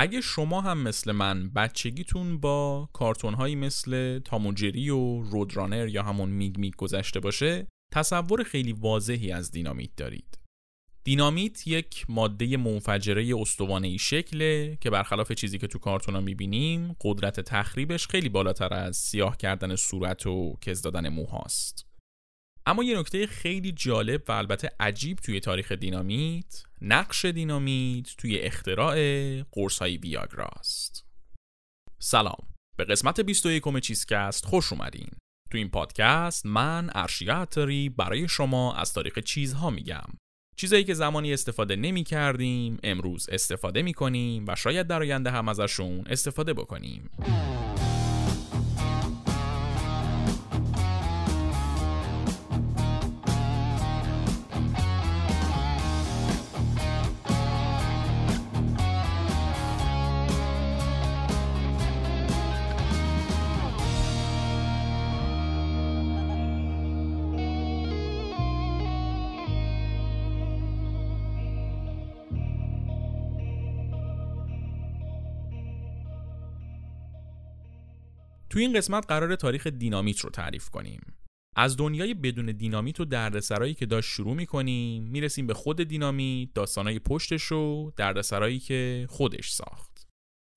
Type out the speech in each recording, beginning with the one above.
اگه شما هم مثل من بچگیتون با کارتون هایی مثل تاموجری و رودرانر یا همون میگ میگ گذشته باشه تصور خیلی واضحی از دینامیت دارید. دینامیت یک ماده منفجره استوانه شکله که برخلاف چیزی که تو کارتونا می‌بینیم قدرت تخریبش خیلی بالاتر از سیاه کردن صورت و کز دادن موهاست اما یه نکته خیلی جالب و البته عجیب توی تاریخ دینامیت نقش دینامیت توی اختراع قرص های ویاگراست سلام. به قسمت 21 چیزکست خوش اومدین. تو این پادکست من ارشیاتری برای شما از تاریخ چیزها میگم. چیزایی که زمانی استفاده نمی کردیم امروز استفاده می کنیم و شاید در آینده هم ازشون استفاده بکنیم. تو این قسمت قرار تاریخ دینامیت رو تعریف کنیم. از دنیای بدون دینامیت و دردسرایی که داشت شروع می‌کنیم می‌رسیم به خود دینامیت داستانای پشتش و دردسرایی که خودش ساخت.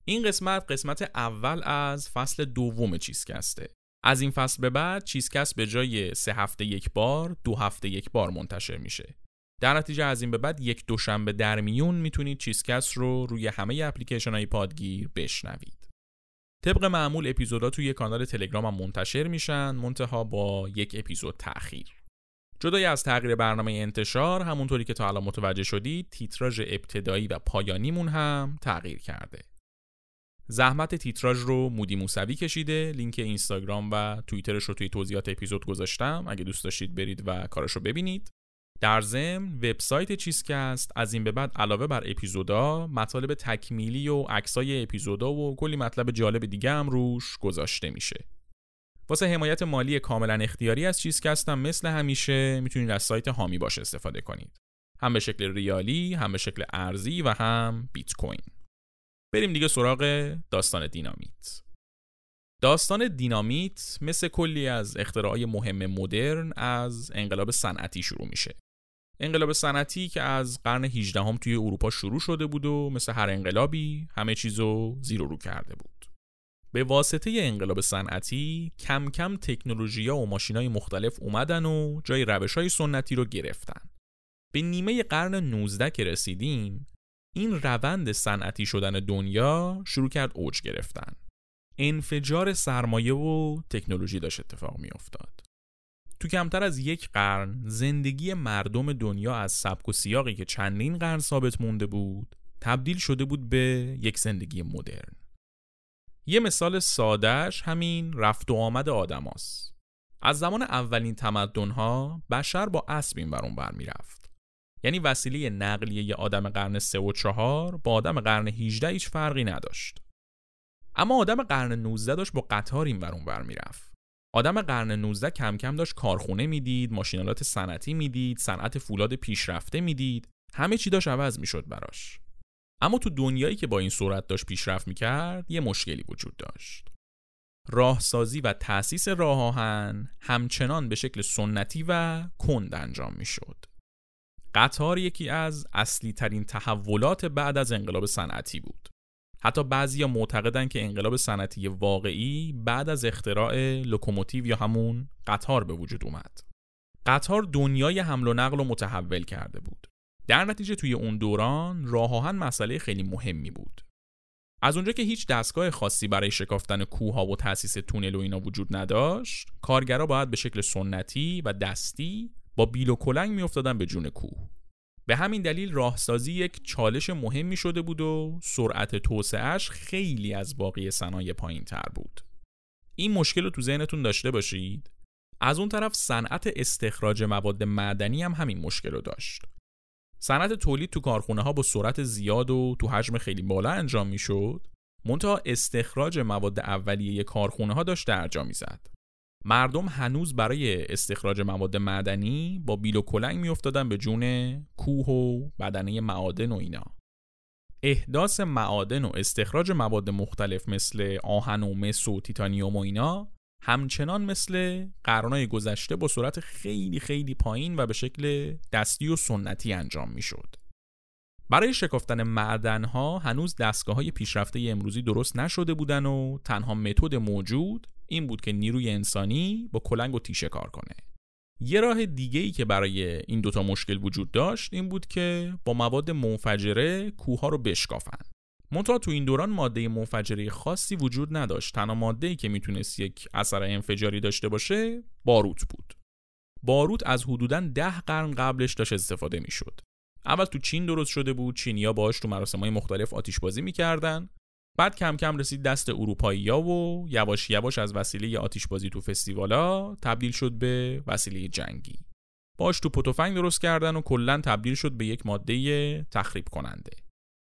این قسمت قسمت اول از فصل دوم چیزکسته. از این فصل به بعد چیزکست به جای سه هفته یک بار دو هفته یک بار منتشر میشه. در نتیجه از این به بعد یک دوشنبه در میون می‌تونید چیزکست رو روی همه اپلیکیشن های پادگیر بشنوید. طبق معمول اپیزودا توی کانال تلگرام هم منتشر میشن منتها با یک اپیزود تأخیر جدای از تغییر برنامه انتشار همونطوری که تا الان متوجه شدید تیتراژ ابتدایی و پایانیمون هم تغییر کرده. زحمت تیتراژ رو مودی موسوی کشیده لینک اینستاگرام و توییترش رو توی توضیحات اپیزود گذاشتم. اگه دوست داشتید برید و کارش رو ببینید. در ضمن وبسایت چیزکست از این به بعد علاوه بر اپیزودا مطالب تکمیلی و عکسای اپیزودا و کلی مطلب جالب دیگه هم روش گذاشته میشه. واسه حمایت مالی کاملا اختیاری از چیزکست هم مثل همیشه می‌تونید از سایت هامی باش استفاده کنید. هم به شکل ریالی هم به شکل ارزی و هم بیت کوین. بریم دیگه سراغ داستان دینامیت. داستان دینامیت مثل کلی از اختراعای مهم مدرن از انقلاب صنعتی شروع میشه انقلاب صنعتی که از قرن 18 هم توی اروپا شروع شده بود و مثل هر انقلابی همه چیزو زیر و رو کرده بود. به واسطه انقلاب صنعتی کم کم تکنولوژی و ماشینای مختلف اومدن و جای روش های سنتی رو گرفتن. به نیمه قرن 19 که رسیدیم این روند صنعتی شدن دنیا شروع کرد اوج گرفتن. انفجار سرمایه و تکنولوژی داشت اتفاق می افتاد. تو کمتر از یک قرن زندگی مردم دنیا از سبک و سیاقی که چندین قرن ثابت مونده بود تبدیل شده بود به یک زندگی مدرن. یه مثال سادهش همین رفت و آمد آدماست. از زمان اولین تمدنها بشر با اسب این برون بر می‌رفت. یعنی وسیله نقلیه یه آدم قرن سه و چهار با آدم قرن 18 هیچ فرقی نداشت. اما آدم قرن 19 داشت با قطار این برون بر می‌رفت آدم قرن 19 کم کم داشت کارخونه می‌دید، ماشینالات صنعتی می‌دید، صنعت فولاد پیشرفته می‌دید، همه چی داشت عوض می‌شد براش. اما تو دنیایی که با این سرعت داشت پیشرفت می‌کرد، یه مشکلی وجود داشت. راهسازی و تأسیس راه آهن همچنان به شکل سنتی و کند انجام می‌شد. قطار یکی از اصلی ترین تحولات بعد از انقلاب صنعتی بود. حتی بعضیا معتقدن که انقلاب صنعتی واقعی بعد از اختراع لوکوموتیو یا همون قطار به وجود اومد. قطار دنیای حمل و نقل رو متحول کرده بود. در نتیجه توی اون دوران راه آهن مسئله خیلی مهمی بود. از اونجا که هیچ دستگاه خاصی برای شکافتن کوه و تأسیس تونل و اینا وجود نداشت، کارگرا باید به شکل سنتی و دستی با بیل و کلنگ میافتادن به جون کوه. به همین دلیل راهسازی یک چالش مهمی شده بود و سرعت توسعهش خیلی از باقی صنایع پایین تر بود. این مشکل رو تو ذهنتون داشته باشید. از اون طرف صنعت استخراج مواد معدنی هم همین مشکل رو داشت. صنعت تولید تو کارخونه ها با سرعت زیاد و تو حجم خیلی بالا انجام می‌شد. منتها استخراج مواد اولیه کارخونه ها داشت درجا می‌زد. مردم هنوز برای استخراج مواد معدنی با بیل و کلنگ میافتادن به جون کوه و بدنه معادن و اینا احداث معادن و استخراج مواد مختلف مثل آهن و مس و تیتانیوم و اینا همچنان مثل قرنهای گذشته با سرعت خیلی خیلی پایین و به شکل دستی و سنتی انجام می‌شد. برای شکافتن معدنها هنوز دستگاه های پیشرفته امروزی درست نشده بودن و تنها متد موجود این بود که نیروی انسانی با کلنگ و تیشه کار کنه. یه راه دیگه ای که برای این دوتا مشکل وجود داشت این بود که با مواد منفجره کوه رو بشکافن. منتها تو این دوران ماده منفجره خاصی وجود نداشت. تنها ماده ای که می‌تونست یک اثر انفجاری داشته باشه باروت بود. باروت از حدوداً ده قرن قبلش داشت استفاده می‌شد. اول تو چین درست شده بود چینیا باهاش تو مراسم‌های مختلف آتیش بازی می‌کردن بعد کم کم رسید دست اروپایی ها و یواش یواش از وسیله آتیش بازی تو فستیوالا تبدیل شد به وسیله جنگی. باش تو پتوفنگ درست کردن و کلا تبدیل شد به یک ماده تخریب کننده.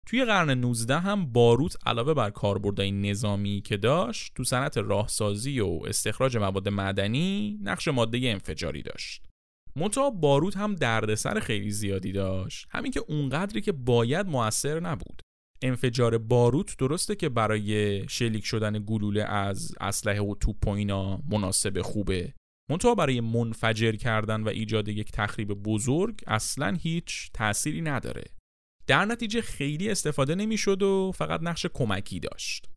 توی قرن 19 هم باروت علاوه بر کاربردهای نظامی که داشت تو صنعت راهسازی و استخراج مواد معدنی نقش ماده انفجاری داشت. منتها باروت هم دردسر خیلی زیادی داشت. همین که اونقدری که باید موثر نبود. انفجار باروت درسته که برای شلیک شدن گلوله از اسلحه و توپ و اینا مناسب خوبه. منتها برای منفجر کردن و ایجاد یک تخریب بزرگ اصلا هیچ تأثیری نداره. در نتیجه خیلی استفاده نمی‌شد و فقط نقش کمکی داشت.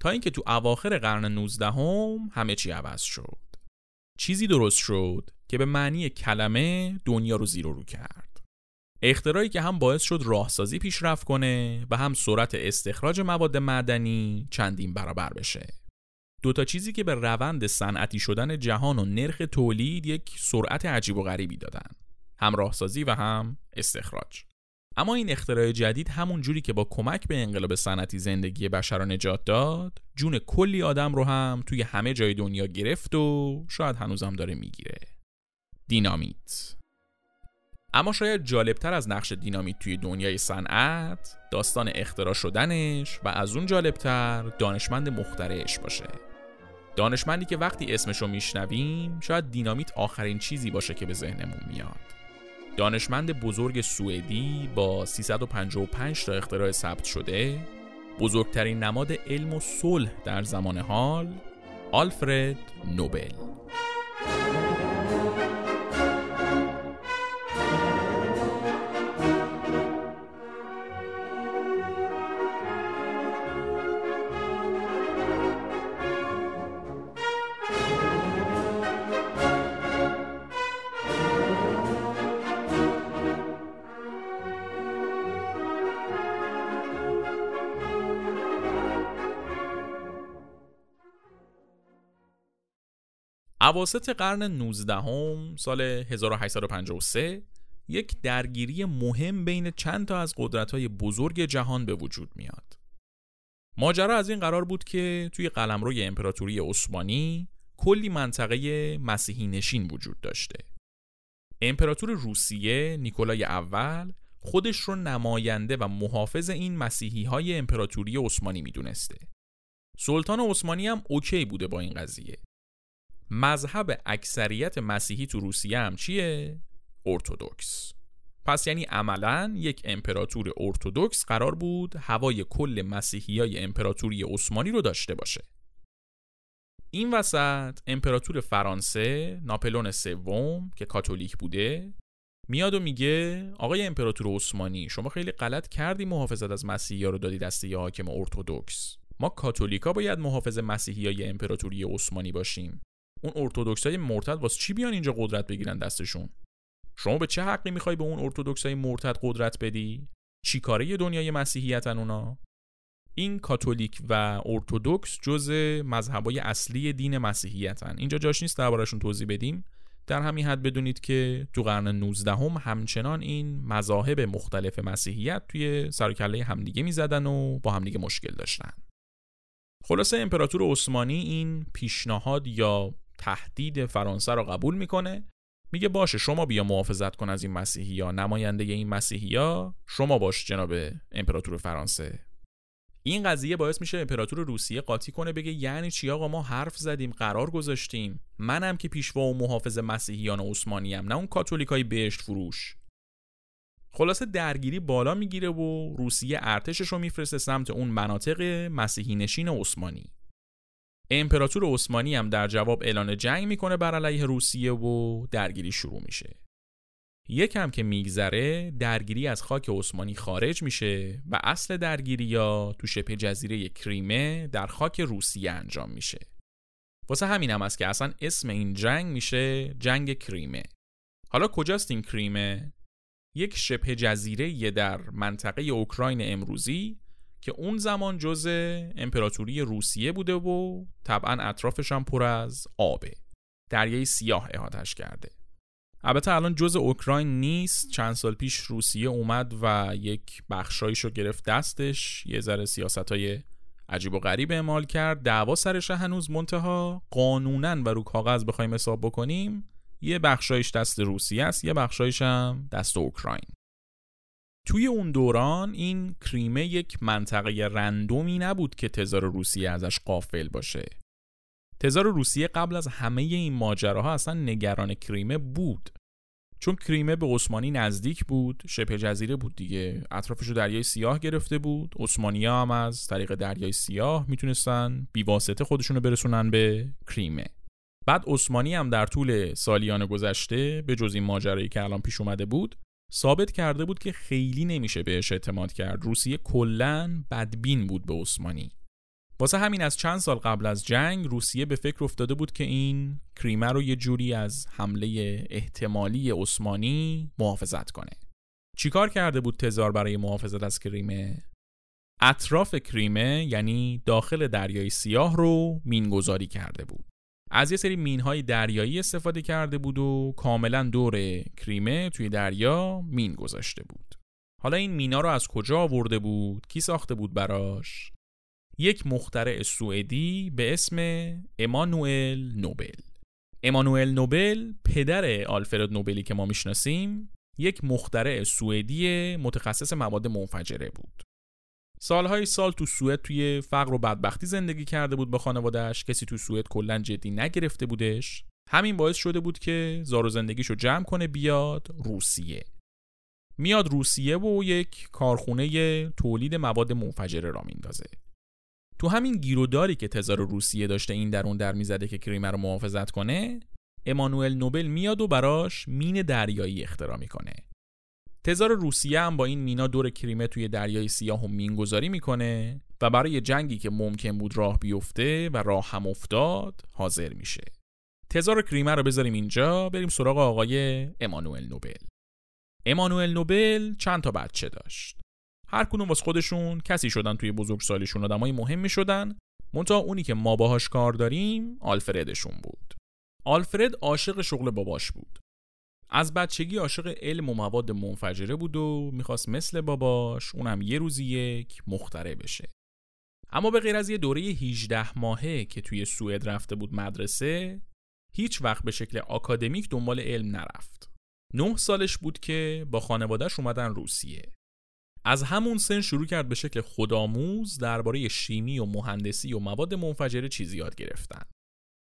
تا اینکه تو اواخر قرن 19 هم همه چی عوض شد. چیزی درست شد که به معنی کلمه دنیا رو زیر رو کرد. اختراعی که هم باعث شد راهسازی پیشرفت کنه و هم سرعت استخراج مواد معدنی چندین برابر بشه. دوتا چیزی که به روند صنعتی شدن جهان و نرخ تولید یک سرعت عجیب و غریبی دادن. هم راهسازی و هم استخراج. اما این اختراع جدید همون جوری که با کمک به انقلاب صنعتی زندگی بشر را نجات داد جون کلی آدم رو هم توی همه جای دنیا گرفت و شاید هنوزم داره می‌گیره. دینامیت. اما شاید جالبتر از نقش دینامیت توی دنیای صنعت داستان اختراع شدنش و از اون جالبتر دانشمند مخترعش باشه. دانشمندی که وقتی اسمشو میشنویم شاید دینامیت آخرین چیزی باشه که به ذهنمون میاد. دانشمند بزرگ سوئدی با 355 تا اختراع ثبت شده بزرگترین نماد علم و صلح در زمان حال آلفرد نوبل. عواست قرن 19 هم سال 1853 یک درگیری مهم بین چند تا از قدرت‌های بزرگ جهان به وجود میاد. ماجرا از این قرار بود که توی قلمروی امپراتوری عثمانی کلی منطقه مسیحی نشین وجود داشته. امپراتور روسیه نیکولای اول خودش رو نماینده و محافظ این مسیحی های امپراتوری عثمانی می‌دونسته. سلطان عثمانی هم OK بوده با این قضیه. مذهب اکثریت مسیحی تو روسیه هم چیه؟ ارتودکس. پس یعنی عملا یک امپراتور ارتودکس قرار بود هوای کل مسیحی های امپراتوری عثمانی رو داشته باشه. این وسط امپراتور فرانسه ناپلئون سوم که کاتولیک بوده میاد و میگه آقای امپراتور عثمانی شما خیلی غلط کردی محافظت از مسیحی ها رو دادی دست یه حاکم ارتودکس. ما کاتولیکا باید محافظ مسیحی های امپراتوری عثمانی باشیم. اون ارتودکسای مرتد واسه چی بیان اینجا قدرت بگیرن دستشون؟ شما به چه حقی می‌خوای به اون ارتودکسای مرتد قدرت بدی؟ چی کاره دنیای مسیحیتن اونا؟ این کاتولیک و ارتودکس جز مذهبای اصلی دین مسیحیتن. اینجا جاش نیست دربارشون توضیح بدیم. در همین حد بدونید که تو قرن 19 هم همچنان این مذاهب مختلف مسیحیت توی سرکله همدیگه می‌زدن و با همدیگه مشکل داشتن. خلاصه امپراتور عثمانی این پیشنهاد یا تهدید فرانسه را قبول می‌کنه. میگه باشه شما بیا محافظت کن از این مسیحی ها نماینده این مسیحی ها شما باش جناب امپراتور فرانسه. این قضیه باعث میشه امپراتور روسیه قاطی کنه بگه یعنی چی آقا ما حرف زدیم قرار گذاشتیم. منم که پیشوا و محافظ مسیحیان عثمانی ام نه اون کاتولیکای بهشت فروش. خلاصه درگیری بالا می‌گیره و روسیه ارتشش رو میفرسته سمت اون مناطق مسیحی نشین عثمانی. امپراتور عثمانی هم در جواب اعلان جنگ می‌کنه بر علیه روسیه و درگیری شروع میشه. یکم که میگذره درگیری از خاک عثمانی خارج میشه و اصل درگیری یا تو شبه جزیره کریمه در خاک روسیه انجام میشه. واسه همین هم است که اصلا اسم این جنگ میشه جنگ کریمه. حالا کجاست این کریمه؟ یک شبه جزیره در منطقه اوکراین امروزی که اون زمان جز امپراتوری روسیه بوده و طبعا اطرافش هم پر از آبه. دریای سیاه احاتش کرده. البته الان جز اوکراین نیست. چند سال پیش روسیه اومد و یک بخشایشو گرفت دستش. یه ذره سیاست های عجیب و غریب اعمال کرد. دعوا سرش هنوز منتها قانونا و رو کاغذ بخوایم حساب بکنیم. یه بخشایش دست روسیه است یه بخشایش هم دست اوکراین. توی اون دوران این کریمه یک منطقه رندومی نبود که تزار روسیه ازش قافل باشه. تزار روسیه قبل از همه این ماجراها اصلا نگران کریمه بود. چون کریمه به عثمانی نزدیک بود شبه جزیره بود دیگه. اطرافش رو دریای سیاه گرفته بود. عثمانی هم از طریق دریای سیاه می‌تونستن بیواسطه خودشون رو برسونن به کریمه. بعد عثمانی هم در طول سالیان گذشته به جز این ماجرایی که الان پیش اومده بود ثابت کرده بود که خیلی نمیشه بهش اعتماد کرد. روسیه کلا بدبین بود به عثمانی. واسه همین از چند سال قبل از جنگ روسیه به فکر افتاده بود که این کریمه رو یه جوری از حمله احتمالی عثمانی محافظت کنه. چیکار کرده بود تزار برای محافظت از کریمه؟ اطراف کریمه یعنی داخل دریای سیاه رو مینگذاری کرده بود. از یه سری مینهای دریایی استفاده کرده بود و کاملا دور کریمه توی دریا مین گذاشته بود. حالا این مینا رو از کجا آورده بود؟ کی ساخته بود براش؟ یک مخترع سوئدی به اسم امانوئل نوبل. امانوئل نوبل پدر آلفرد نوبلی که ما می‌شناسیم یک مخترع سوئدی متخصص مواد منفجره بود. سالهای سال تو سوئد توی فقر و بدبختی زندگی کرده بود با خانوادهش کسی تو سوئد کلا جدی نگرفته بودش. همین باعث شده بود که زار و زندگیشو جمع کنه بیاد روسیه. میاد روسیه و یک کارخونه تولید مواد منفجره را میندازه. تو همین گیروداری که تزار روسیه داشته این درون در می‌زده که کریمه رو محافظت کنه امانوئل نوبل میاد و براش مین دریایی اختراع می‌کنه. تزار روسیه هم با این مینا دور کریمه توی دریای سیاه و مینگذاری می‌کنه و برای جنگی که ممکن بود راه بیفته و راه هم افتاد حاضر میشه. تزار کریمه رو بذاریم اینجا بریم سراغ آقای امانوئل نوبل. امانوئل نوبل چند تا بچه داشت. هر کدوم واسه خودشون کسی شدن توی بزرگسالیشون آدمای مهمی شدن. منتها اونی که ما باهاش کار داریم آلفردشون بود. آلفرد عاشق شغل باباش بود. از بچگی عاشق علم و مواد منفجره بود و می‌خواست مثل باباش اونم یه روزی یک مختره بشه. اما به غیر از یه دوره 18 ماهه که توی سوئد رفته بود مدرسه هیچ وقت به شکل آکادمیک دنبال علم نرفت. نه سالش بود که با خانوادهش اومدن روسیه. از همون سن شروع کرد به شکل خودآموز درباره شیمی و مهندسی و مواد منفجره چیزی یاد گرفتن.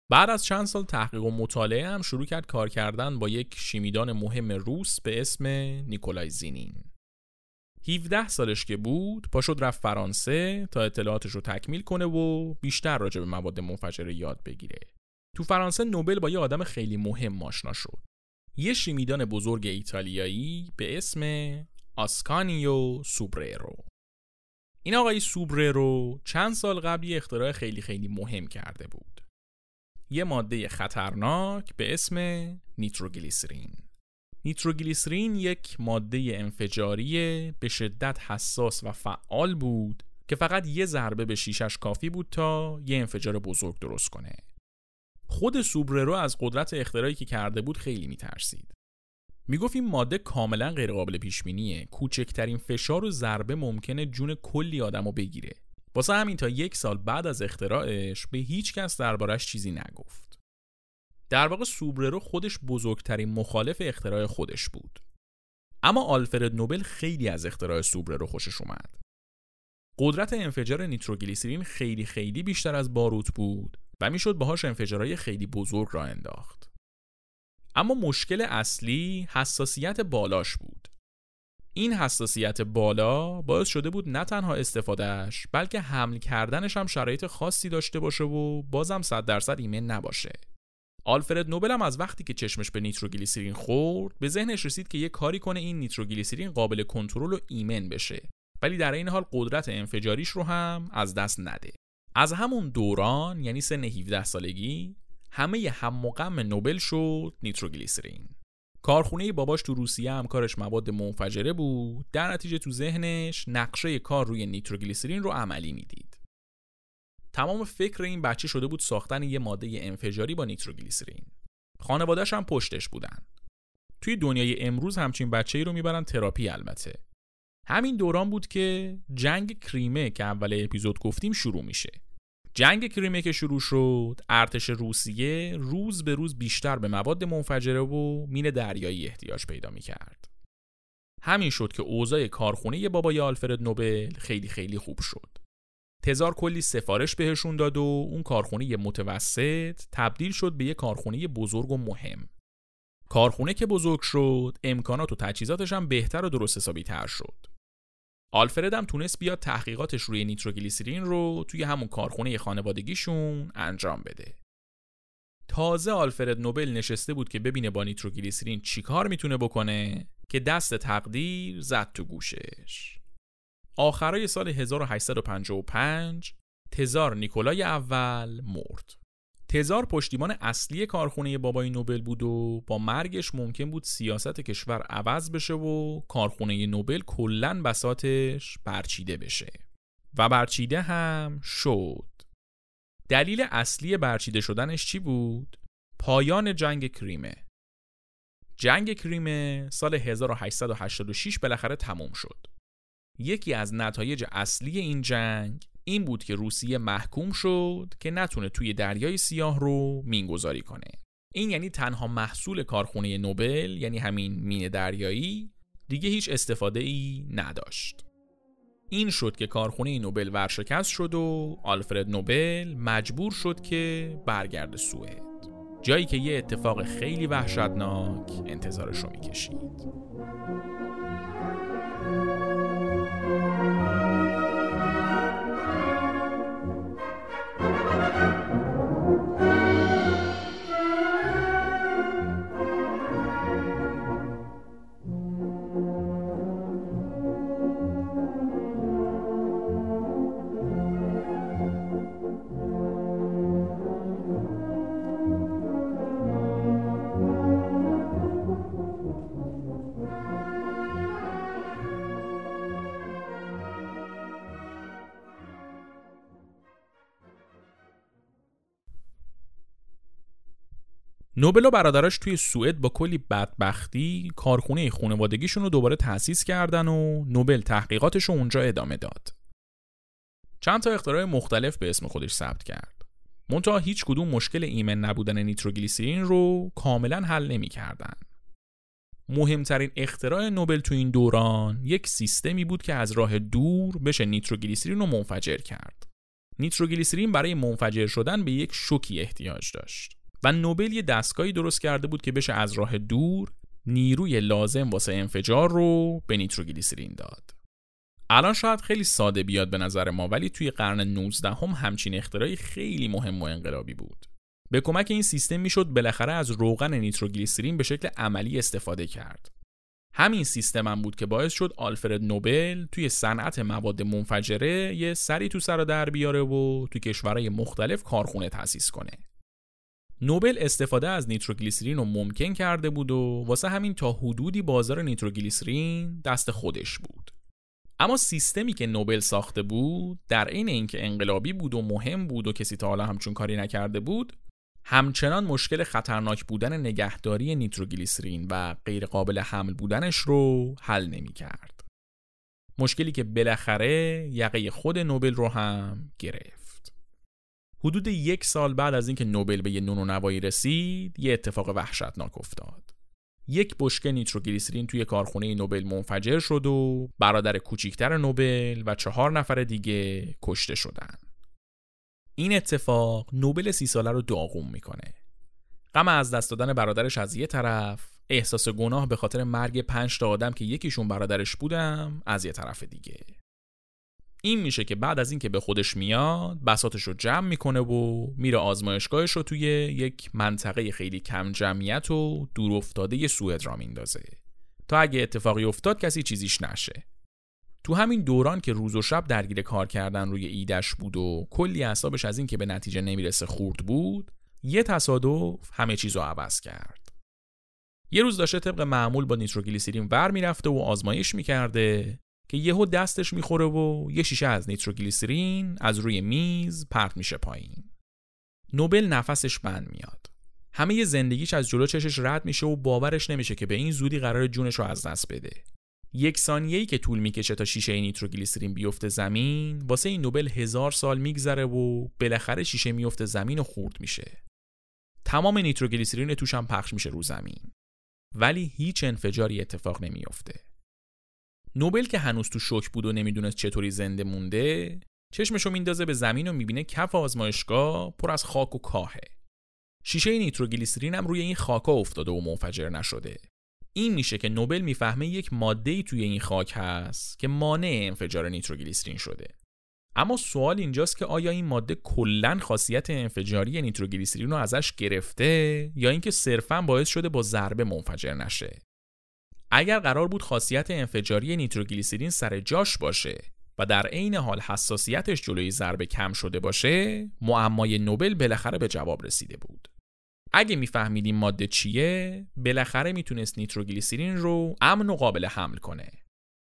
بعد از چند سال تحقیق و مطالعه هم شروع کرد کار کردن با یک شیمیدان مهم روس به اسم نیکولای زینین. 17 سالش که بود پاشد رفت فرانسه تا اطلاعاتش رو تکمیل کنه و بیشتر راجع به مواد منفجره یاد بگیره. تو فرانسه نوبل با یه آدم خیلی مهم آشنا شد. یه شیمیدان بزرگ ایتالیایی به اسم آسکانیو سوبررو. این آقای سوبررو چند سال قبل یه اختراع خیلی خیلی مهم کرده بود. یه ماده خطرناک به اسم نیتروگلیسرین. نیتروگلیسرین یک ماده انفجاری به شدت حساس و فعال بود که فقط یه ضربه به شیشش کافی بود تا یه انفجار بزرگ درست کنه. خود سوبررو از قدرت اختراعی که کرده بود خیلی میترسید. می‌گفت این ماده کاملا غیرقابل پیش بینیه کوچکترین فشار و ضربه ممکنه جون کلی آدمو بگیره. واسه همین تا یک سال بعد از اختراعش به هیچ کس دربارش چیزی نگفت. در واقع سوبررو خودش بزرگترین مخالف اختراع خودش بود. اما آلفرد نوبل خیلی از اختراع سوبررو خوشش اومد. قدرت انفجار نیتروگلیسرین خیلی خیلی بیشتر از باروت بود و می‌شد باهاش انفجارهای خیلی بزرگ را انداخت. اما مشکل اصلی حساسیت بالاش بود. این حساسیت بالا باعث شده بود نه تنها استفادهش بلکه حمل کردنش هم شرایط خاصی داشته باشه و بازم 100 درصد ایمن نباشه. آلفرد نوبل هم از وقتی که چشمش به نیتروگلیسرین خورد به ذهنش رسید که یه کاری کنه این نیتروگلیسرین قابل کنترل و ایمن بشه ولی در این حال قدرت انفجاریش رو هم از دست نده. از همون دوران یعنی سن 17 سالگی همه هم و نوبل شد نیتروگلیسرین. کارخونه باباش تو روسیه هم کارش مواد منفجره بود. در نتیجه تو ذهنش نقشه کار روی نیتروگلیسرین رو عملی می‌دید. تمام فکر این بچه شده بود ساختن یه ماده انفجاری با نیتروگلیسرین. خانوادهش هم پشتش بودن. توی دنیای امروز همچین بچه ای رو می‌برن تراپی البته. همین دوران بود که جنگ کریمه که اول اپیزود گفتیم شروع میشه. جنگ کریمه که شروع شد ارتش روسیه روز به روز بیشتر به مواد منفجره و مین دریایی احتیاج پیدا می کرد. همین شد که اوضاع کارخونه بابای آلفرد نوبل خیلی خیلی خوب شد. تزار کلی سفارش بهشون داد و اون کارخونه متوسط تبدیل شد به یه کارخونه بزرگ و مهم. کارخونه که بزرگ شد امکانات و تجهیزاتش هم بهتر و درست حسابی تر شد. آلفرد هم تونست بیاد تحقیقاتش روی نیتروگلیسرین رو توی همون کارخونه خانوادگیشون انجام بده. تازه آلفرد نوبل نشسته بود که ببینه با نیتروگلیسرین چیکار می‌تونه بکنه که دست تقدیر زد تو گوشش. آخرای سال 1855 تزار نیکولای اول مرد. تزار پشتیبان اصلی کارخونه بابای نوبل بود و با مرگش ممکن بود سیاست کشور عوض بشه و کارخونه نوبل کلا بساتش برچیده بشه. و برچیده هم شد. دلیل اصلی برچیده شدنش چی بود؟ پایان جنگ کریمه. جنگ کریمه سال 1886 بالاخره تموم شد. یکی از نتایج اصلی این جنگ این بود که روسیه محکوم شد که نتونه توی دریای سیاه رو مینگذاری کنه. این یعنی تنها محصول کارخونه نوبل یعنی همین مین دریایی دیگه هیچ استفاده ای نداشت. این شد که کارخونه نوبل ورشکست شد و آلفرد نوبل مجبور شد که برگرد سوئد. جایی که یه اتفاق خیلی وحشتناک انتظارش رو می‌کشید. نوبل و برادراش توی سوئد با کلی بدبختی کارخونه خانوادگیشون رو دوباره تأسیس کردن و نوبل تحقیقاتش رو اونجا ادامه داد. چند تا اختراع مختلف به اسم خودش ثبت کرد. منتها هیچ کدوم مشکل ایمن نبودن نیتروگلیسرین رو کاملا حل نمی کردن. مهمترین اختراع نوبل تو این دوران یک سیستمی بود که از راه دور بشه نیتروگلیسرین رو منفجر کرد. نیتروگلیسرین برای منفجر شدن به یک شوکی احتیاج داشت. و نوبل یه دستگاهی درست کرده بود که بشه از راه دور نیروی لازم واسه انفجار رو به نیتروگلیسرین داد. الان شاید خیلی ساده بیاد به نظر ما ولی توی قرن 19 هم همچین اختراعی خیلی مهم و انقلابی بود. به کمک این سیستم می‌شد بالاخره از روغن نیتروگلیسرین به شکل عملی استفاده کرد. همین سیستم هم بود که باعث شد آلفرد نوبل توی صنعت مواد منفجره یه سری تو سر در بیاره و توی کشورهای مختلف کارخونه تأسیس کنه. نوبل استفاده از نیتروگلیسرین رو ممکن کرده بود و واسه همین تا حدودی بازار نیتروگلیسرین دست خودش بود. اما سیستمی که نوبل ساخته بود در عین اینکه انقلابی بود و مهم بود و کسی تا حالا همچون کاری نکرده بود همچنان مشکل خطرناک بودن نگهداری نیتروگلیسرین و غیر قابل حمل بودنش رو حل نمی کرد. مشکلی که بالاخره یقه خود نوبل رو هم گرفت. حدود یک سال بعد از اینکه نوبل به یه نون و نوایی رسید یه اتفاق وحشتناک افتاد. یک بشکه نیتروگلیسرین توی کارخونه نوبل منفجر شد و برادر کوچیکتر نوبل و چهار نفر دیگه کشته شدن. این اتفاق نوبل سی ساله رو داغوم می‌کنه. غم از دست دادن برادرش از یه طرف احساس گناه به خاطر مرگ پنج تا آدم که یکیشون برادرش بودم از یه طرف دیگه. این میشه که بعد از اینکه به خودش میاد بساتش رو جمع می‌کنه و میره آزمایشگاهش رو توی یک منطقه خیلی کم جمعیت و دور افتاده سوئد را میندازه. تا اگه اتفاقی افتاد کسی چیزیش نشه. تو همین دوران که روز و شب درگیر کار کردن روی ایدش بود و کلی اعصابش از این که به نتیجه نمی‌رسه خورد بود یه تصادف همه چیز رو عوض کرد. یه روز داشته طبق معمول با نیتروگلیسیرین ور می‌رفته و آزمایش می‌کرده. که یهو دستش می‌خوره و یه شیشه از نیتروگلیسرین از روی میز پرت میشه پایین. نوبل نفسش بند میاد. همه زندگیش از جلو چشش رد میشه و باورش نمیشه که به این زودی قرار جونش رو از دست بده. یک ثانیه‌ای که طول می‌کشه تا شیشه نیتروگلیسرین بیفته زمین واسه این نوبل هزار سال میگذره و بالاخره شیشه میفته زمین و خورد میشه. تمام نیتروگلیسرین توش هم پخش میشه رو زمین. ولی هیچ انفجاری اتفاق نمیافته. نوبل که هنوز تو شوک بود و نمی‌دونست چطوری زنده مونده چشمشو میندازه به زمین و می‌بینه کف آزمایشگاه پر از خاک و کاهه. شیشه نیتروگلیسرین هم روی این خاکا افتاده و منفجر نشده. این میشه که نوبل می‌فهمه یک ماده توی این خاک هست که مانع انفجار نیتروگلیسرین شده. اما سوال اینجاست که آیا این ماده کلا خاصیت انفجاری نیتروگلیسرین رو ازش گرفته یا اینکه صرفا باعث شده با ضربه منفجر نشه؟ اگر قرار بود خاصیت انفجاری نیتروگلیسیرین سر جاش باشه و در عین حال حساسیتش جلوی ضربه کم شده باشه معمای نوبل بالاخره به جواب رسیده بود. اگه میفهمیدیم ماده چیه بالاخره می‌تونست نیتروگلیسیرین رو امن و قابل حمل کنه.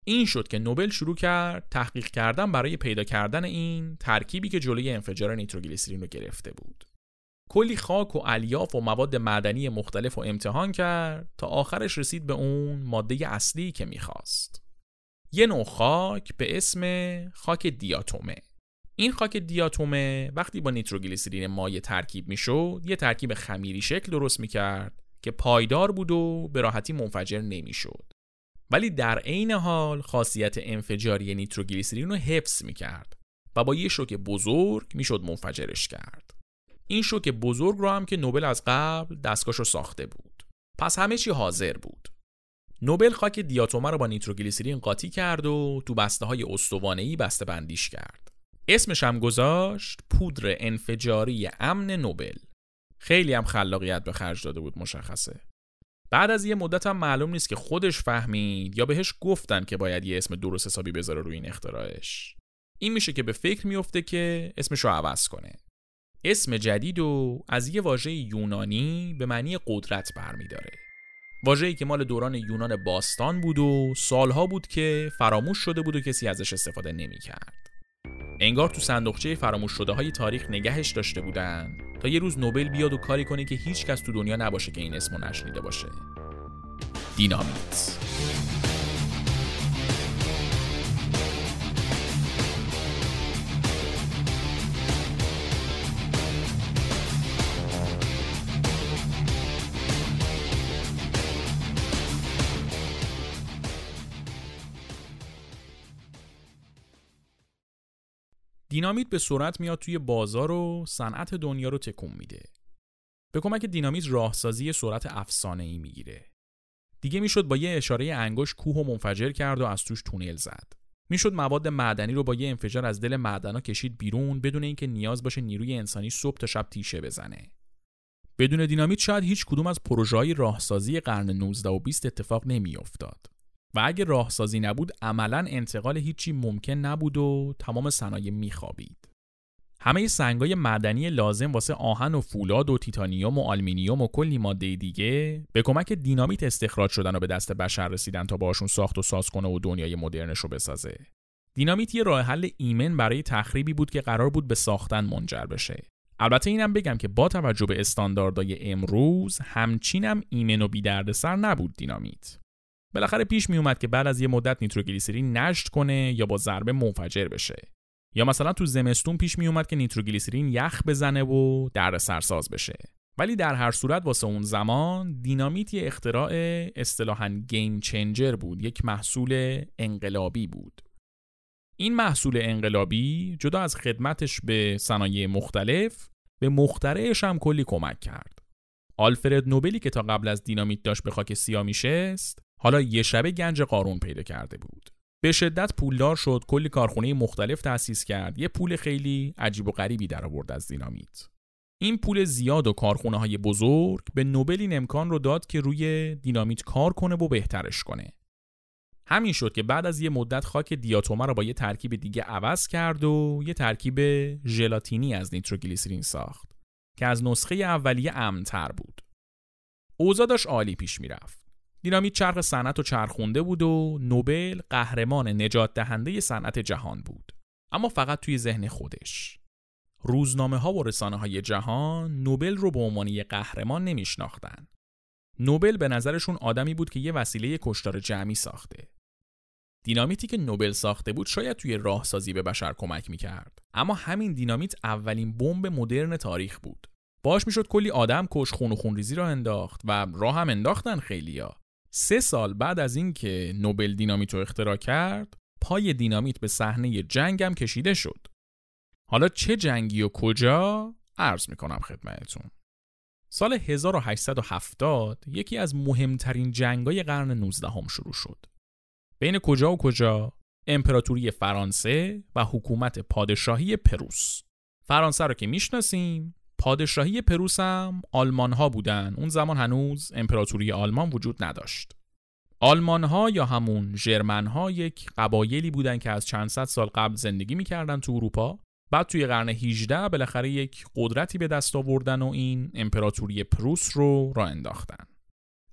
این شد که نوبل شروع کرد تحقیق کردن برای پیدا کردن این ترکیبی که جلوی انفجار نیتروگلیسیرین رو گرفته بود. کلی خاک و الیاف و مواد معدنی مختلف و امتحان کرد تا آخرش رسید به اون ماده اصلی که می‌خواست. یه نوع خاک به اسم خاک دیاتومه. این خاک دیاتومه وقتی با نیتروگلیسرین مایع ترکیب می‌شد یه ترکیب خمیری شکل درست می‌کرد که پایدار بود و به راحتی منفجر نمی‌شد. ولی در عین حال خاصیت انفجاری نیتروگلیسرین رو حفظ می‌کرد و با یه شوک بزرگ می‌شد منفجرش کرد. این شوک بزرگ رو هم که نوبل از قبل دستگاهش رو ساخته بود. پس همه چی حاضر بود. نوبل خاک دیاتومه رو با نیتروگلیسرین قاطی کرد و تو بسته های استوانه‌ای بسته بندیش کرد. اسمش هم گذاشت پودر انفجاری امن نوبل. خیلی هم خلاقیت به خرج داده بود مشخصه. بعد از یه مدت هم معلوم نیست که خودش فهمید یا بهش گفتن که باید یه اسم درست حسابی بذاره روی این اختراعش. این میشه که به فکر میفته که اسمش رو عوض کنه. اسم جدید و از یه واژه یونانی به معنی قدرت برمیداره واژه‌ای که مال دوران یونان باستان بود و سالها بود که فراموش شده بود و کسی ازش استفاده نمی‌کرد. انگار تو صندوقچه فراموش شده های تاریخ نگهش داشته بودن تا یه روز نوبل بیاد و کاری کنه که هیچ کس تو دنیا نباشه که این اسمو نشنیده باشه. دینامیت دینامیت به سرعت میاد توی بازار و صنعت دنیا رو تکون میده. به کمک دینامیت راهسازی سرعت افسانه ای می‌گیره. دیگه می‌شد با یه اشاره انگشت کوه و منفجر کرد و از توش تونل زد. می‌شد مواد معدنی رو با یه انفجار از دل معدنا کشید بیرون بدون اینکه نیاز باشه نیروی انسانی صبح تا شب تیشه بزنه. بدون دینامیت شاید هیچ کدوم از پروژه‌های راهسازی قرن 19 و 20 اتفاق نمیافتاد. و اگه راهسازی نبود عملا انتقال هیچی ممکن نبود و تمام صنایع میخوابید. همه سنگای معدنی لازم واسه آهن و فولاد و تیتانیوم و آلمینیوم و کلی ماده دیگه به کمک دینامیت استخراج شدن و به دست بشر رسیدن تا باشون ساخت و ساز کنه و دنیای مدرنش رو بسازه. دینامیت یه راه حل ایمن برای تخریبی بود که قرار بود به ساختن منجر بشه. البته اینم بگم که با توجه به استانداردهای امروز همچینم ایمن و بیدردسر نبود دینامیت. بالاخره پیش می اومد که بعد از یه مدت نیتروگلیسرین نشت کنه یا با ضربه منفجر بشه. یا مثلا تو زمستون پیش می اومد که نیتروگلیسرین یخ بزنه و در سرساز بشه. ولی در هر صورت واسه اون زمان دینامیت یه اختراع اصطلاحاً گیم چنجر بود یک محصول انقلابی بود. این محصول انقلابی جدا از خدمتش به صنایع مختلف به مخترعش هم کلی کمک کرد. آلفرد نوبلی که تا قبل از دینامیت داشت به خاک سیاه میشست حالا یه شبه گنج قارون پیدا کرده بود به شدت پولدار شد کلی کارخونه مختلف تأسیس کرد یه پول خیلی عجیب و غریبی در آورد از دینامیت این پول زیاد و کارخونه های بزرگ به نوبل این امکان رو داد که روی دینامیت کار کنه و بهترش کنه همین شد که بعد از یه مدت خاک دیاتومه رو با یه ترکیب دیگه عوض کرد و یه ترکیب ژلاتینی از نیتروگلیسرین ساخت که از نسخه اولیه امنتر بود. اوضاع داشت عالی پیش می‌رفت. دینامیت چرخ صنعت و چرخونده بود و نوبل قهرمان نجات دهنده صنعت جهان بود. اما فقط توی ذهن خودش. روزنامه ها و رسانه های جهان نوبل رو به عنوان یه قهرمان نمیشناختن. نوبل به نظرشون آدمی بود که یه وسیله کشتار جمعی ساخته. دینامیتی که نوبل ساخته بود شاید توی راهسازی به بشر کمک می‌کرد اما همین دینامیت اولین بمب مدرن تاریخ بود باش می‌شد کلی آدم کش خون و خونریزی را انداخت و راه هم انداختن خیلیا سه سال بعد از اینکه نوبل دینامیت رو اختراع کرد پای دینامیت به صحنه جنگ هم کشیده شد. حالا چه جنگی و کجا؟ عرض می‌کنم خدمتتون. سال 1870 یکی از مهمترین جنگای قرن 19 هم شروع شد. بین کجا و کجا؟ امپراتوری فرانسه و حکومت پادشاهی پروس. فرانسه رو که می‌شناسیم پادشاهی پروس هم آلمان ها بودن. اون زمان هنوز امپراتوری آلمان وجود نداشت. آلمان ها یا همون ژرمن ها یک قبایلی بودن که از چند صد سال قبل زندگی می‌کردن تو اروپا. بعد توی قرن 18 بالاخره یک قدرتی به دست آوردن و این امپراتوری پروس رو را انداختن.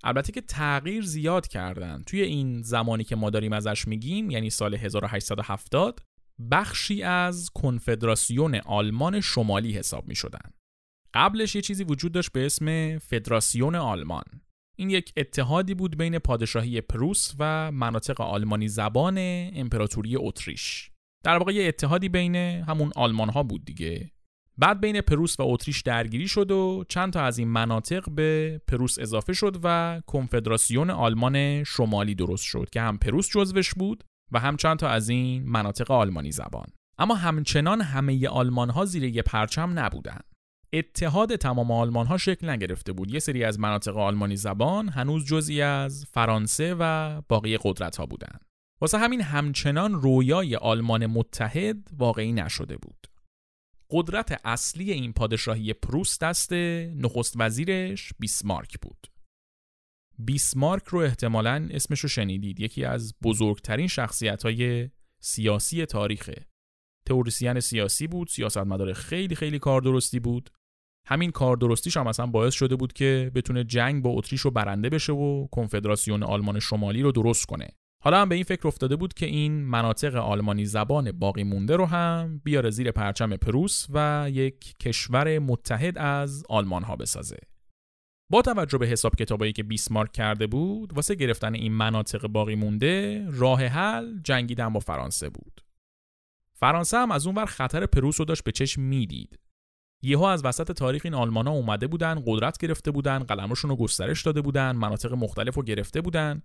البته که تغییر زیاد کردن. توی این زمانی که ما داریم ازش میگیم یعنی سال 1870 بخشی از کنفدراسیون آلمان شمالی حساب می شدن. قبلش یه چیزی وجود داشت به اسم فدراسیون آلمان. این یک اتحادی بود بین پادشاهی پروس و مناطق آلمانی زبان امپراتوری اتریش. در واقع یه اتحادی بین همون آلمان ها بود دیگه. بعد بین پروس و اتریش درگیری شد و چند تا از این مناطق به پروس اضافه شد و کنفدراسیون آلمان شمالی درست شد که هم پروس جزوش بود و هم چند تا از این مناطق آلمانی زبان. اما همچنان همه آلمان ها زیر یه پرچم نبودن. اتحاد تمام آلمان ها شکل نگرفته بود یه سری از مناطق آلمانی زبان هنوز جزئی از فرانسه و باقی قدرت ها بودن واسه همین همچنان رویای آلمان متحد واقعی نشده بود قدرت اصلی این پادشاهی پروس دست نخست وزیرش بیسمارک بود. بیسمارک رو احتمالا اسمش رو شنیدید یکی از بزرگترین شخصیت های سیاسی تاریخه. تئوریسین سیاسی بود، سیاستمدار خیلی خیلی کار درستی بود. همین کار درستیش هم اصلا باعث شده بود که بتونه جنگ با اتریش رو برنده بشه و کنفدراسیون آلمان شمالی رو درست کنه. حالا هم به این فکر افتاده بود که این مناطق آلمانی زبان باقی مونده رو هم بیاره زیر پرچم پروس و یک کشور متحد از آلمان ها بسازه. با توجه به حساب کتابایی که بیسمارک کرده بود واسه گرفتن این مناطق باقی مونده راه حل جنگیدن با فرانسه بود. فرانسه هم از اونور خطر پروس رو داشت به چشم می‌دید. یهو از وسط تاریخ این آلمانا اومده بودن قدرت گرفته بودن قلمشون رو گسترش داده بودن مناطق مختلف رو گرفته بودن.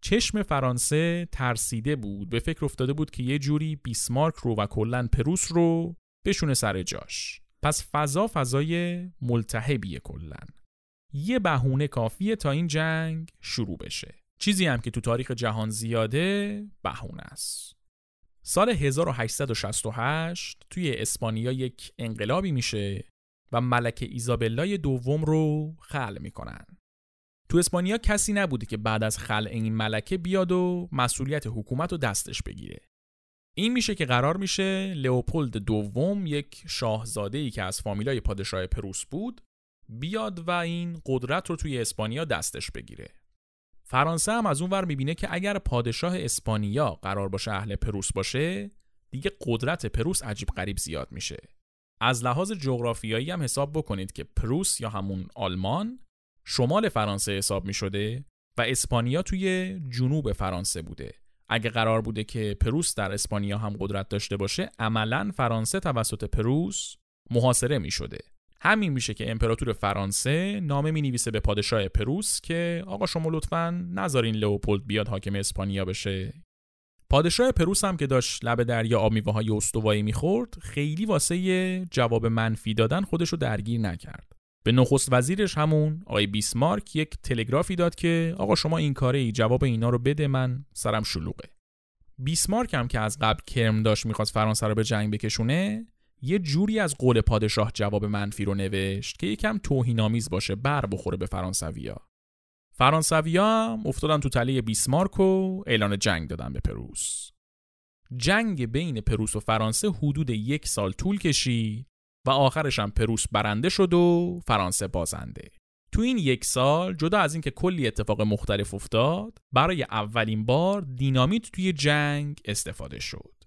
چشم فرانسه ترسیده بود به فکر افتاده بود که یه جوری بیسمارک رو و کلا پروس رو بشونه سر جاش. پس فضا فضای ملتهبیه کلا. یه بهونه کافیه تا این جنگ شروع بشه. چیزی هم که تو تاریخ جهان زیاده بهونه است. سال 1868 توی اسپانیا یک انقلابی میشه و ملکه ایزابلای دوم رو خل می‌کنن تو اسپانیا کسی نبوده که بعد از خلع این ملکه بیاد و مسئولیت حکومت رو دستش بگیره. این میشه که قرار میشه لئوپولد دوم یک شاهزاده ای که از فامیلای پادشاه پروس بود بیاد و این قدرت رو توی اسپانیا دستش بگیره. فرانسه هم از اون ور می‌بینه که اگر پادشاه اسپانیا قرار باشه اهل پروس باشه دیگه قدرت پروس عجیب غریب زیاد میشه. از لحاظ جغرافیایی هم حساب بکنید که پروس یا همون آلمان شمال فرانسه حساب می شده و اسپانیا توی جنوب فرانسه بوده اگه قرار بوده که پروس در اسپانیا هم قدرت داشته باشه عملا فرانسه توسط پروس محاصره می شده همین میشه که امپراتور فرانسه نامه می نویسه به پادشاه پروس که آقا شما لطفا نذارین لئوپولد بیاد حاکم اسپانیا بشه. پادشاه پروس هم که داشت لب دریا آب میوه های استوایی می‌خورد خیلی واسه جواب منفی دادن خودشو درگیر نکرد. به نخست وزیرش همون آقای بیسمارک یک تلگرافی داد که آقا شما این کاره ای جواب اینا رو بده من سرم شلوغه. بیسمارک هم که از قبل کرم داشت می‌خواست فرانسه رو به جنگ بکشونه یه جوری از قول پادشاه جواب منفی رو نوشت که یکم توهینآمیز باشه بر بخوره به فرانسویا. فرانسویا هم افتادن تو تله بیسمارک و اعلان جنگ دادن به پروس. جنگ بین پروس و فرانسه حدود یک سال طول کشید و آخرش هم پروس برنده شد و فرانسه بازنده. تو این یک سال جدا از اینکه کلی اتفاق مختلف افتاد برای اولین بار دینامیت توی جنگ استفاده شد.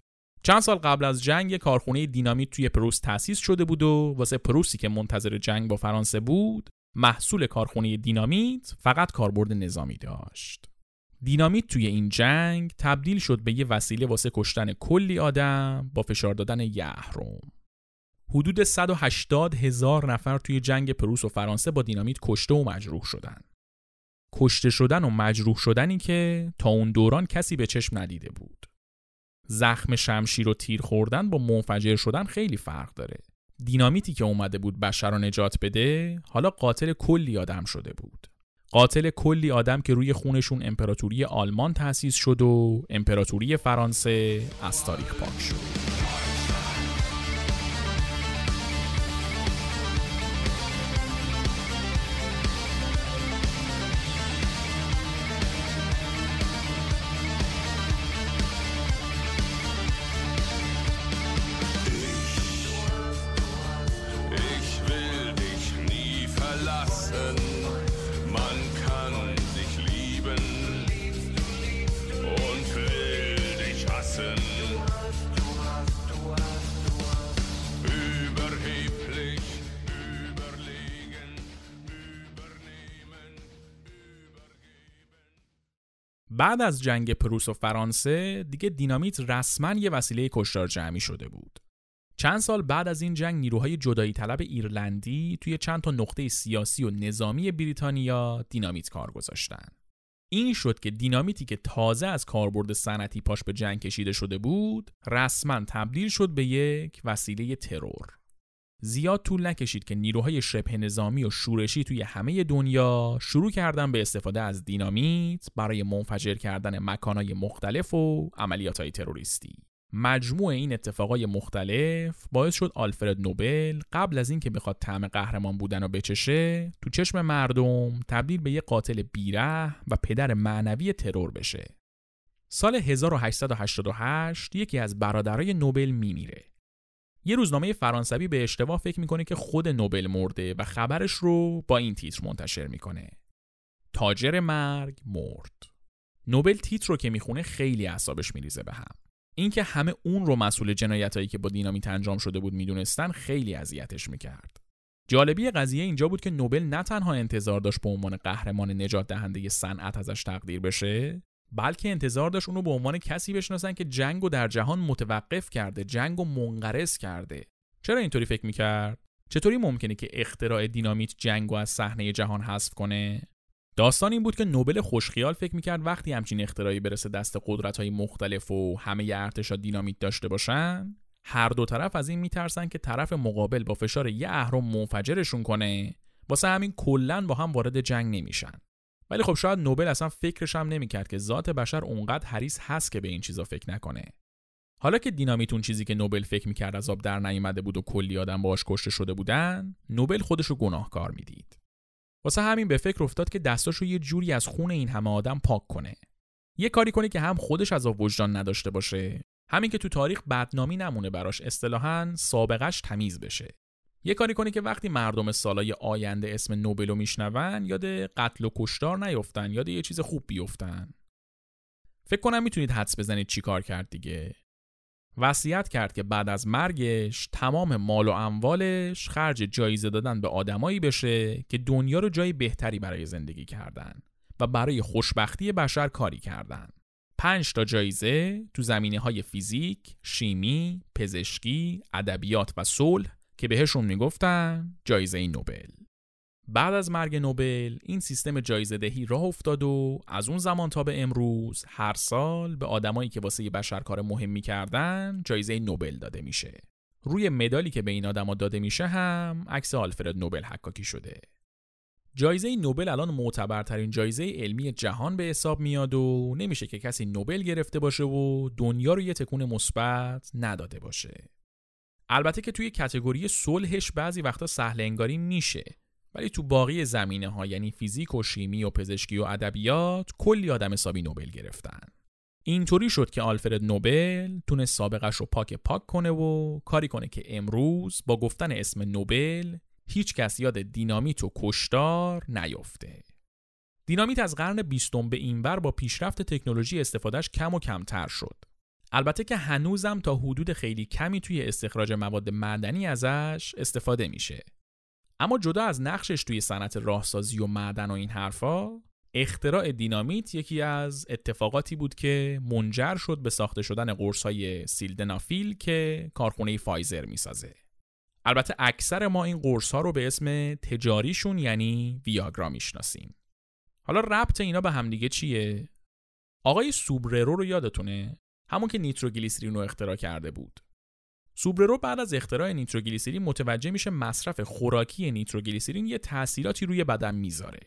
چند سال قبل از جنگ کارخونه دینامیت توی پروس تأسیس شده بود و واسه پروسی که منتظر جنگ با فرانسه بود محصول کارخونه دینامیت فقط کاربرد نظامی داشت دینامیت توی این جنگ تبدیل شد به یه وسیله واسه کشتن کلی آدم با فشار دادن یهروم حدود 180 هزار نفر توی جنگ پروس و فرانسه با دینامیت کشته و مجروح شدن. کشته شدن و مجروح شدنی که تا اون دوران کسی به چشم ندیده بود. زخم شمشیر و تیر خوردن با منفجر شدن خیلی فرق داره. دینامیتی که اومده بود بشر رو نجات بده حالا قاتل کلی آدم شده بود. قاتل کلی آدم که روی خونشون امپراتوری آلمان تأسیس شد و امپراتوری فرانسه از تاریخ پاک شد. بعد از جنگ پروس و فرانسه دیگه دینامیت رسما یه وسیله کشتار جمعی شده بود. چند سال بعد از این جنگ نیروهای جدایی طلب ایرلندی توی چند تا نقطه سیاسی و نظامی بریتانیا دینامیت کار گذاشتن. این شد که دینامیتی که تازه از کاربرد صنعتی پاش به جنگ کشیده شده بود، رسما تبدیل شد به یک وسیله ترور. زیاد طول نکشید که نیروهای شبه نظامی و شورشی توی همه دنیا شروع کردن به استفاده از دینامیت برای منفجر کردن مکانهای مختلف و عملیاتهای تروریستی. مجموع این اتفاقای مختلف باعث شد آلفرد نوبل قبل از اینکه بخواد طعم قهرمان بودن رو بچشه تو چشم مردم تبدیل به یه قاتل بیره و پدر معنوی ترور بشه. سال 1888 یکی از برادرای نوبل میمیره یه روزنامه فرانسوی به اشتباه فکر می‌کنه که خود نوبل مرده و خبرش رو با این تیتر منتشر می‌کنه. تاجر مرگ مرد. نوبل تیتر رو که می‌خونه خیلی اعصابش میریزه به هم. اینکه همه اون رو مسئول جنایتایی که با دینامیت انجام شده بود می‌دونستن خیلی اذیتش می‌کرد. جالبی قضیه اینجا بود که نوبل نه تنها انتظار داشت به عنوان قهرمان نجات دهنده صنعت ازش تقدیر بشه بلکه انتظار داشت اونو به عنوان کسی بشناسن که جنگ و در جهان متوقف کرده جنگ و منقرض کرده. چرا اینطوری فکر می‌کرد؟ چطوری ممکنه که اختراع دینامیت جنگ و از صحنه جهان حذف کنه؟ داستان این بود که نوبل خوشخیال فکر می‌کرد وقتی همچین اختراعی برسه دست قدرت های مختلف و همه ارتشا دینامیت داشته باشن هر دو طرف از این میترسن که طرف مقابل با فشار یه اهرم منفجرشون کنه. واسه همین کلا با هم وارد جنگ نمیشن. ولی خب شاید نوبل اصلا فکرش هم نمی‌کرد که ذات بشر اونقدر حریص هست که به این چیزا فکر نکنه. حالا که دینامیتون چیزی که نوبل فکر می‌کرد از آب در نیومده بود و کلی آدم باش کشته شده بودن نوبل خودش رو گناهکار می‌دید. واسه همین به فکر افتاد که دستاشو یه جوری از خون این همه آدم پاک کنه. یه کاری کنه که هم خودش از وجدان نداشته باشه همین که تو تاریخ بدنامی نمونه براش اصطلاحا سابقش تمیز بشه. یه کاری کنی که وقتی مردم سالای آینده اسم نوبل رو میشنون یاد قتل و کشتار نیفتن یاد یه چیز خوب بیفتن فکر کنم می‌تونید حدس بزنید چی کار کرد دیگه وصیت کرد که بعد از مرگش تمام مال و اموالش خرج جایزه دادن به آدمایی بشه که دنیا رو جای بهتری برای زندگی کردن و برای خوشبختی بشر کاری کردن. پنج تا جایزه تو زمینه های فیزیک، شیمی، پزشکی، ادبیات و صلح که بهشون می‌گفتن جایزه نوبل. بعد از مرگ نوبل این سیستم جایزه دهی راه افتاد و از اون زمان تا به امروز هر سال به آدمایی که واسه بشر کار مهم می‌کردن جایزه نوبل داده میشه. روی مدالی که به این آدما داده میشه هم عکس آلفرد نوبل حکاکی شده. جایزه نوبل الان معتبرترین جایزه علمی جهان به حساب میاد و نمیشه که کسی نوبل گرفته باشه و دنیا رو یه تکون مثبت نداده باشه. البته که توی کتگوری صلحش بعضی وقتا سهل انگاری میشه ولی تو باقی زمینه ها یعنی فیزیک و شیمی و پزشکی و ادبیات کلی آدم حسابی نوبل گرفتن. اینطوری شد که آلفرد نوبل تونست سابقش رو پاک پاک کنه و کاری کنه که امروز با گفتن اسم نوبل هیچ کس یاد دینامیت و کشتار نیفته. دینامیت از قرن بیستم به اینور با پیشرفت تکنولوژی استفادهش کم و کمتر شد. البته که هنوزم تا حدود خیلی کمی توی استخراج مواد معدنی ازش استفاده میشه. اما جدا از نقشش توی صنعت راهسازی و معدن و این حرفا، اختراع دینامیت یکی از اتفاقاتی بود که منجر شد به ساخته شدن قرصای سیلدنافیل که کارخونه فایزر می‌سازه. البته اکثر ما این قرص رو به اسم تجاریشون یعنی ویاگرا می‌شناسیم. حالا ربط اینا به همدیگه چیه؟ آقای سوبررو رو یادتونه؟ همون که نیتروگلیسرین رو اختراع کرده بود. سوبررو بعد از اختراع نیتروگلیسرین متوجه میشه مصرف خوراکی نیتروگلیسرین یه تأثیراتی روی بدن می‌ذاره.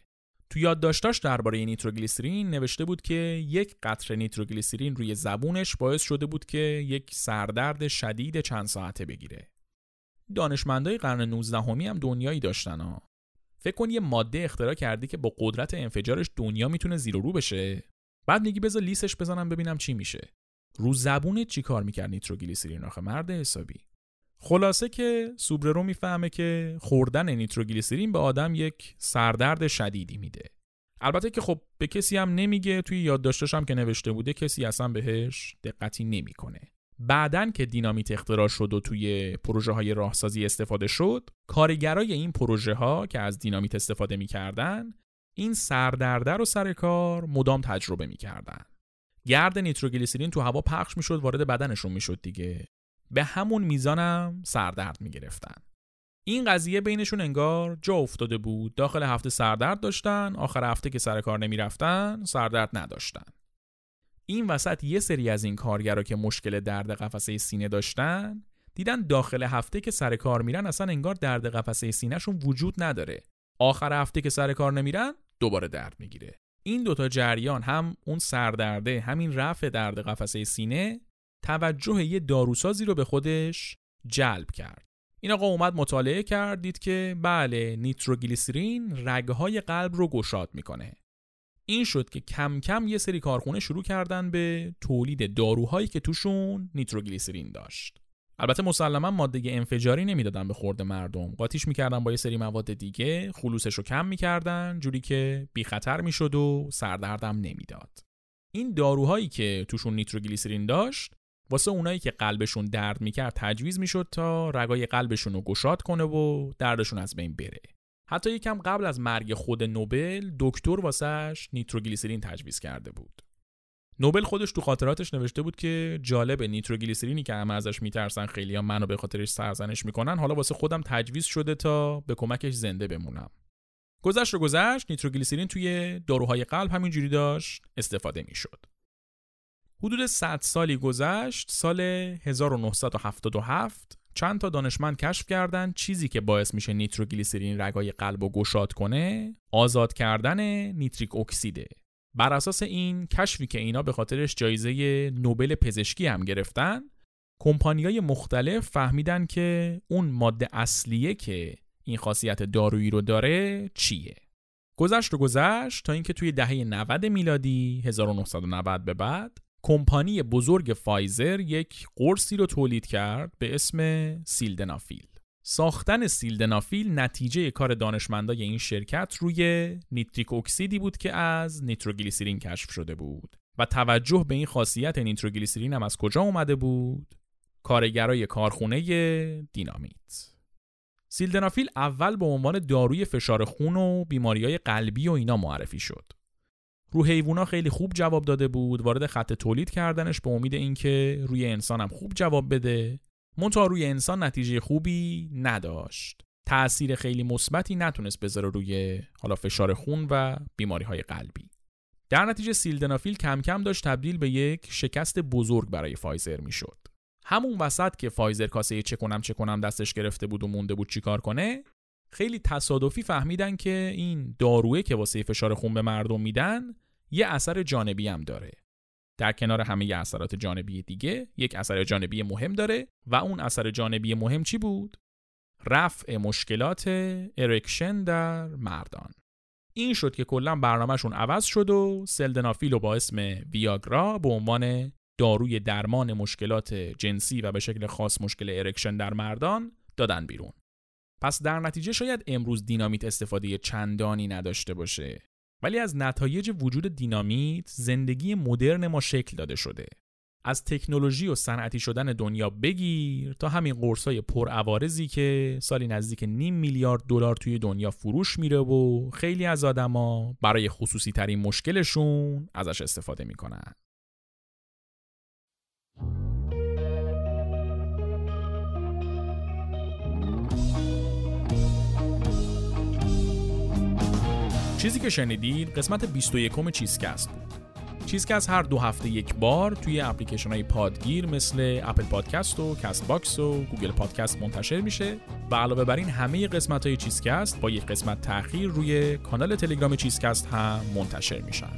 تو یادداشتاش درباره نیتروگلیسرین نوشته بود که یک قطره نیتروگلیسرین روی زبونش باعث شده بود که یک سردرد شدید چند ساعته بگیره. دانشمندای قرن 19 همی هم دنیایی داشتن ها. فکر کن یه ماده اختراع کردی که با قدرت انفجارش دنیا می‌تونه زیر و رو بشه بعد میگی بذار لیسش بزنم ببینم چی میشه رو زبونت چی کار می‌کرد نیتروگلیسرین آخه مرد حسابی. خلاصه که سوبررو می‌فهمه که خوردن نیتروگلیسرین به آدم یک سردرد شدیدی میده. البته که خب به کسی هم نمیگه توی یادداشتش هم که نوشته بوده کسی اصلا بهش دقتی نمی‌کنه. بعدن که دینامیت اختراع شد و توی پروژه های راهسازی استفاده شد کارگرای این پروژه ها که از دینامیت استفاده می‌کردن این سردرده رو سر کار مدام تجربه می‌کردن. گرد نیتروگلیسرین تو هوا پخش می‌شد وارد بدنشون می‌شد دیگه. به همون میزانم سردرد می‌گرفتن. این قضیه بینشون انگار جا افتاده بود. داخل هفته سردرد داشتن آخر هفته که سر کار نمی‌رفتن سردرد نداشتن. این وسط یه سری از این کارگرا که مشکل درد قفسه سینه داشتن دیدن داخل هفته که سر کار میرن اصلا انگار درد قفسه سینهشون وجود نداره. آخر هفته که سر کار نمیرن دوباره درد می‌گیره. این دوتا جریان هم اون سردرده همین رفع درد قفسه سینه توجه یه داروسازی رو به خودش جلب کرد. این آقا اومد مطالعه کرد دید که بله نیتروگلیسرین رگهای قلب رو گشاد می‌کنه. این شد که کم کم یه سری کارخونه شروع کردن به تولید داروهایی که توشون نیتروگلیسرین داشت. البته مسلما ماده انفجاری نمی‌دادن به خورد مردم. قاطیش می‌کردن با یه سری مواد دیگه خلوصش رو کم می‌کردن جوری که بی خطر می‌شد و سردردم نمی‌داد. این داروهایی که توشون نیتروگلیسرین داشت واسه اونایی که قلبشون درد می‌کرد تجویز می‌شد تا رگای قلبشون رو گشاد کنه و دردشون از بین بره. حتی یکم قبل از مرگ خود نوبل دکتر واسش نیتروگلیسرین تجویز کرده بود. نوبل خودش تو خاطراتش نوشته بود که جالب نیتروگلیسرینی که همه ازش میترسن خیلی هم منو به خاطرش سرزنش می‌کنن. حالا واسه خودم تجویز شده تا به کمکش زنده بمونم. گذشت رو گذشت نیتروگلیسرین توی داروهای قلب همینجوری داشت استفاده می‌شد. حدود 100 سالی گذشت سال 1977 چند تا دانشمند کشف کردن چیزی که باعث میشه نیتروگلیسرین رگای قلب و گشاد کنه آزاد کردن نیتریک اکسیده. بر اساس این کشفی که اینا به خاطرش جایزه نوبل پزشکی هم گرفتن کمپانیای مختلف فهمیدن که اون ماده اصلیه که این خاصیت دارویی رو داره چیه گذشت و گذشت تا اینکه توی دهه 90 میلادی 1990 به بعد کمپانی بزرگ فایزر یک قرصی رو تولید کرد به اسم سیلدنافیل. ساختن سیلدنافیل نتیجه کار دانشمندای این شرکت روی نیتریک اکسیدی بود که از نیتروگلیسرین کشف شده بود و توجه به این خاصیت نیتروگلیسرین هم از کجا اومده بود؟ کارگرای کارخونه دینامیت. سیلدنافیل اول به عنوان داروی فشار خون و بیماریهای قلبی و اینا معرفی شد. رو حیوونا خیلی خوب جواب داده بود وارد خط تولید کردنش به امید اینکه روی انسان هم خوب جواب بده منتها روی انسان نتیجه خوبی نداشت. تأثیر خیلی مثبتی نتونست بذاره روی حالا فشار خون و بیماری های قلبی. در نتیجه سیلدنافیل کم کم داشت تبدیل به یک شکست بزرگ برای فایزر می‌شد. همون وسط که فایزر کاسه چه کنم چه کنم دستش گرفته بود و مونده بود چیکار کنه خیلی تصادفی فهمیدن که این دارویی که واسه فشار خون به مردم میدن یه اثر جانبی هم داره. در کنار همه اثرات جانبی دیگه یک اثر جانبی مهم داره و اون اثر جانبی مهم چی بود؟ رفع مشکلات erection در مردان این شد که کلا برنامهشون عوض شد و سیلدنافیل با اسم ویاگرا به عنوان داروی درمان مشکلات جنسی و به شکل خاص مشکل erection در مردان دادن بیرون. پس در نتیجه شاید امروز دینامیت استفاده چندانی نداشته باشه ولی از نتایج وجود دینامیت زندگی مدرن ما شکل داده شده. از تکنولوژی و صنعتی شدن دنیا بگیر تا همین قرصای پرعوارضی که سالی نزدیک نیم میلیارد دلار توی دنیا فروش میره و خیلی از آدما برای خصوصی ترین مشکلشون ازش استفاده می‌کنن. چیزی که شنیدید قسمت 21 چیزکست بود. چیزکست هر دو هفته یک بار توی اپلیکیشن های پادگیر مثل اپل پادکست و کست باکس و گوگل پادکست منتشر میشه و علاوه بر این همه قسمت های چیزکست با یک قسمت تاخیر روی کانال تلگرام چیزکست هم منتشر میشن.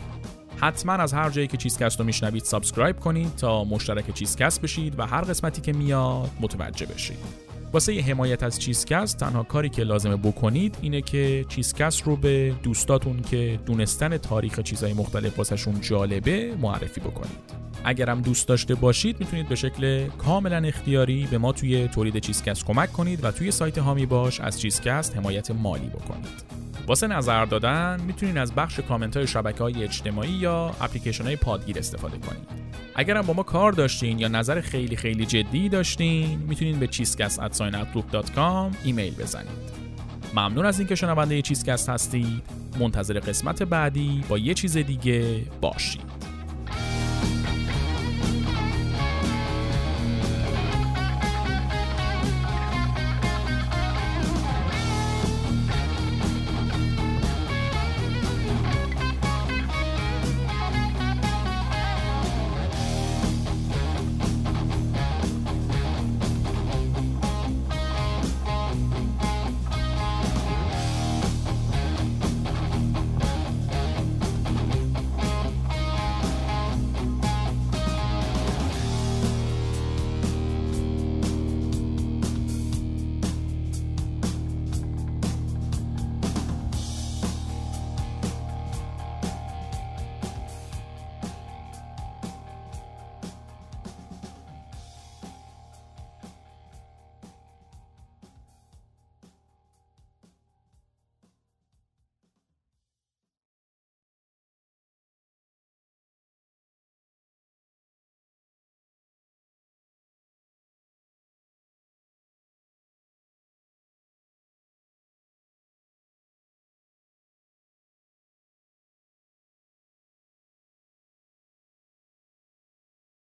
حتما از هر جایی که چیزکست رو میشنوید subscribe کنید تا مشترک چیزکست بشید و هر قسمتی که میاد متوجه بشید. واسه حمایت از چیزکست تنها کاری که لازمه بکنید اینه که چیزکست رو به دوستاتون که دونستن تاریخ چیزهای مختلف واسهشون جالبه معرفی بکنید. اگرم دوست داشته باشید می‌تونید به شکل کاملا اختیاری به ما توی تولید چیزکست کمک کنید و توی سایت هامی باش از چیزکست حمایت مالی بکنید. واسه نظر دادن می‌تونید از بخش کامنت های شبکه های اجتماعی یا اپلیکیشن های پادگیر استفاده کنید. اگرم با ما کار داشتین یا نظر خیلی خیلی جدی داشتین می‌تونید به چیزکست@outlook.com ایمیل بزنید. ممنون از اینکه شنونده چیزکست هستید. منتظر قسمت بعدی با یه چیز دیگه باشید.